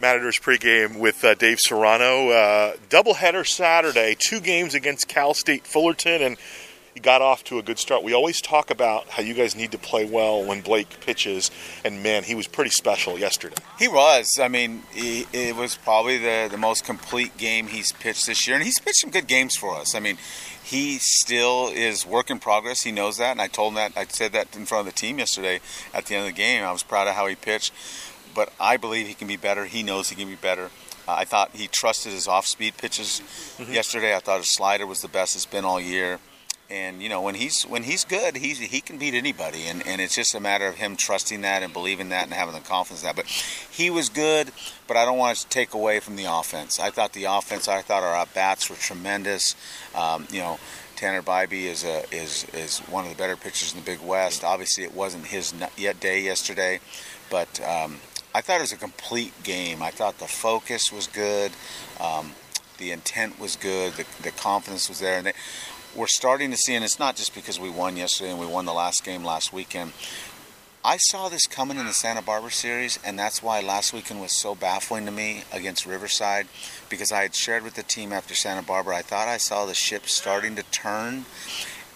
Matadors pregame with uh, Dave Serrano. Uh, doubleheader Saturday, two games against Cal State Fullerton, and you got off to a good start. We always talk about how you guys need to play well when Blake pitches, and man, he was pretty special yesterday. He was. I mean, he, it was probably the, the most complete game he's pitched this year, and he's pitched some good games for us. I mean, he still is work in progress. He knows that, and I told him that. I said that in front of the team yesterday at the end of the game. I was proud of how he pitched but I believe he can be better. He knows he can be better. Uh, I thought he trusted his off-speed pitches mm-hmm. yesterday. I thought his slider was the best it's been all year. And you know when he's when he's good, he's he can beat anybody, and, and it's just a matter of him trusting that and believing that and having the confidence that. But he was good, but I don't want to take away from the offense. I thought the offense, I thought our at bats were tremendous. Um, you know, Tanner Bibee is a is is one of the better pitchers in the Big West. Obviously, it wasn't his yet day yesterday, but um, I thought it was a complete game. I thought the focus was good, um, the intent was good, the, the confidence was there, and they, we're starting to see. And it's not just because we won yesterday and we won the last game last weekend. I saw this coming in the Santa Barbara series, and that's why last weekend was so baffling to me against Riverside, because I had shared with the team after Santa Barbara. I thought I saw the ship starting to turn,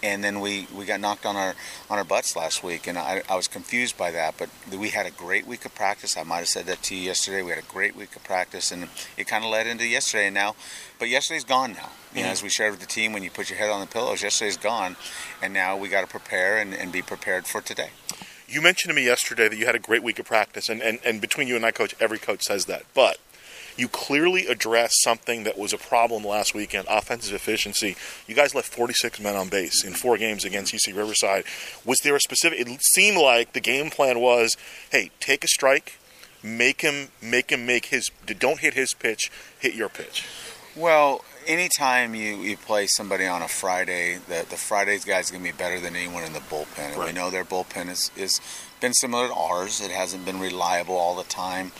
and then we, we got knocked on our on our butts last week, and I, I was confused by that. But we had a great week of practice. I might have said that to you yesterday. We had a great week of practice, and it kind of led into yesterday. And now, but yesterday's gone now. You know, as we shared with the team, when you put your head on the pillows, yesterday's gone, and now we got to prepare and, and be prepared for today. You mentioned to me yesterday that you had a great week of practice, and, and, and between you and I, coach, every coach says that. But you clearly addressed something that was a problem last weekend offensive efficiency. You guys left 46 men on base in four games against UC Riverside. Was there a specific, it seemed like the game plan was hey, take a strike, make him make him make his don't hit his pitch hit your pitch well anytime you, you play somebody on a friday the, the friday's guy's going to be better than anyone in the bullpen and right. we know their bullpen is, is been similar to ours it hasn't been reliable all the time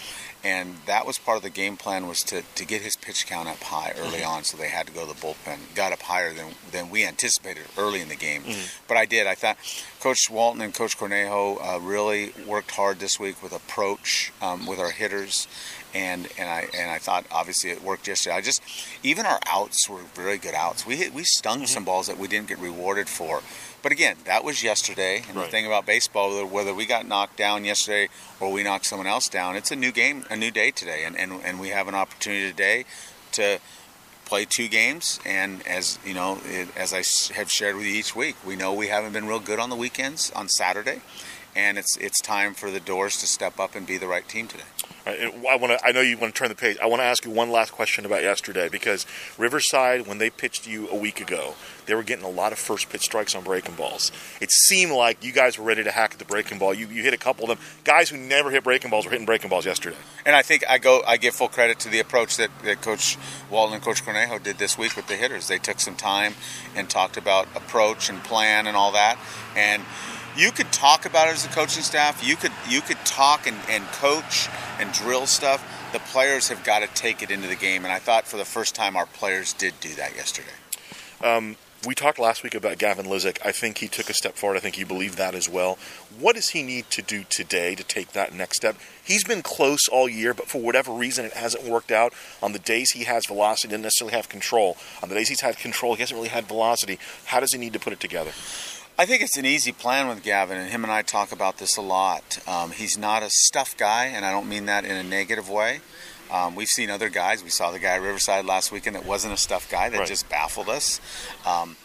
and that was part of the game plan was to, to get his pitch count up high early mm-hmm. on so they had to go to the bullpen got up higher than, than we anticipated early in the game mm-hmm. but i did i thought coach walton and coach cornejo uh, really worked hard this week with approach um, with our hitters and and I and I thought obviously it worked yesterday. I just even our outs were very good outs. We hit, we stung mm-hmm. some balls that we didn't get rewarded for. But again, that was yesterday. And right. the thing about baseball, whether we got knocked down yesterday or we knocked someone else down, it's a new game, a new day today. And, and, and we have an opportunity today to play two games. And as you know, it, as I have shared with you each week, we know we haven't been real good on the weekends on Saturday. And it's it's time for the Doors to step up and be the right team today. I want to. I know you want to turn the page. I want to ask you one last question about yesterday because Riverside, when they pitched you a week ago, they were getting a lot of first pitch strikes on breaking balls. It seemed like you guys were ready to hack at the breaking ball. You, you hit a couple of them. Guys who never hit breaking balls were hitting breaking balls yesterday. And I think I go. I give full credit to the approach that, that Coach Walton and Coach Cornejo did this week with the hitters. They took some time and talked about approach and plan and all that. And you could talk about it as a coaching staff. You could you could talk and, and coach and drill stuff. The players have got to take it into the game, and I thought for the first time our players did do that yesterday. Um, we talked last week about Gavin Lizick. I think he took a step forward. I think you believe that as well. What does he need to do today to take that next step? He's been close all year, but for whatever reason, it hasn't worked out. On the days he has velocity, doesn't necessarily have control. On the days he's had control, he hasn't really had velocity. How does he need to put it together? I think it's an easy plan with Gavin, and him and I talk about this a lot. Um, he's not a stuff guy, and I don't mean that in a negative way. Um, we've seen other guys. We saw the guy at Riverside last weekend that wasn't a stuff guy that right. just baffled us. Um,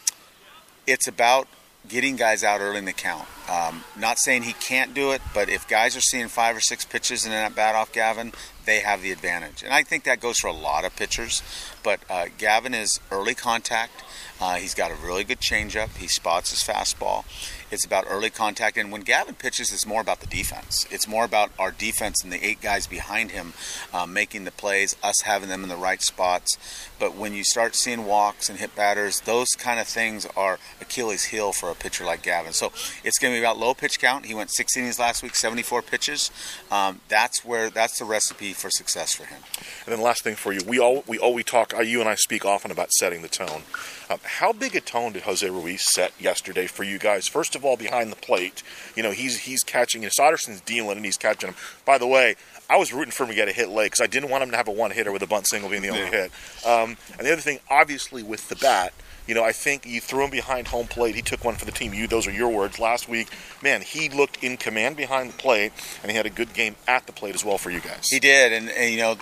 it's about getting guys out early in the count. Um, not saying he can't do it, but if guys are seeing five or six pitches and then that bat off Gavin, they have the advantage. And I think that goes for a lot of pitchers. But uh, Gavin is early contact. Uh, he's got a really good changeup. He spots his fastball. It's about early contact. And when Gavin pitches, it's more about the defense. It's more about our defense and the eight guys behind him uh, making the plays, us having them in the right spots. But when you start seeing walks and hit batters, those kind of things are Achilles' heel for a pitcher like Gavin. So it's going to be about low pitch count. He went six innings last week, 74 pitches. Um, that's where that's the recipe for success for him. And then last thing for you, we all we all we talk. uh, You and I speak often about setting the tone. Um, how big a tone did Jose Ruiz set yesterday for you guys? First of all, behind the plate, you know he's he's catching. And Soderson's dealing and he's catching him. By the way, I was rooting for him to get a hit late because I didn't want him to have a one hitter with a bunt single being the only hit. Um, and the other thing, obviously, with the bat. You know, I think you threw him behind home plate. He took one for the team. You, those are your words. Last week, man, he looked in command behind the plate, and he had a good game at the plate as well for you guys. He did, and, and, you know,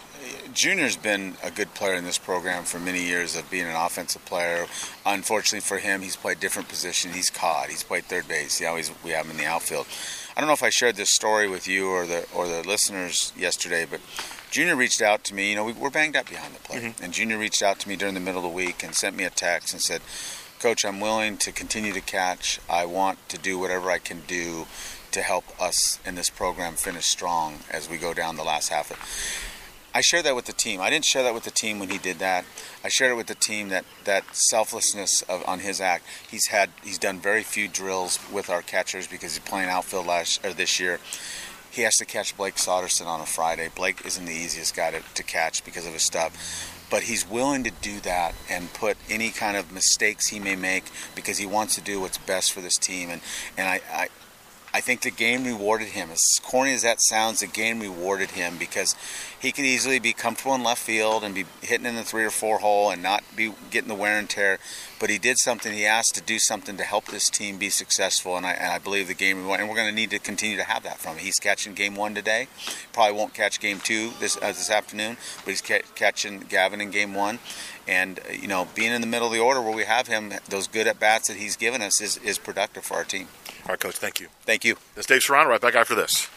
Junior's been a good player in this program for many years of being an offensive player. Unfortunately for him, he's played different position. He's caught. He's played third base. He always we have him in the outfield. I don't know if I shared this story with you or the or the listeners yesterday, but Junior reached out to me. You know, we, we're banged up behind the plate, Mhm. and Junior reached out to me during the middle of the week and sent me a text and said, "Coach, I'm willing to continue to catch. I want to do whatever I can do to help us in this program finish strong as we go down the last half of." I shared that with the team. I didn't share that with the team when he did that. I shared it with the team that that selflessness of on his act. He's had he's done very few drills with our catchers because he's playing outfield last or this year. He has to catch Blake Soderson on a Friday. Blake isn't the easiest guy to, to catch because of his stuff But he's willing to do that and put any kind of mistakes he may make because he wants to do what's best for this team. And, and I, I, I think the game rewarded him. As corny as that sounds, the game rewarded him because he could easily be comfortable in left field and be hitting in the three or four hole and not be getting the wear and tear. But he did something. He asked to do something to help this team be successful, and I, and I believe the game rewarded. And we're going to need to continue to have that from him. He's catching game one today. Probably won't catch game two this uh, this afternoon, but he's ca- catching Gavin in game one. And you know, being in the middle of the order where we have him, those good at bats that he's given us is, is productive for our team. All right, coach. Thank you. Thank you. This is Dave Serrano, right back after this.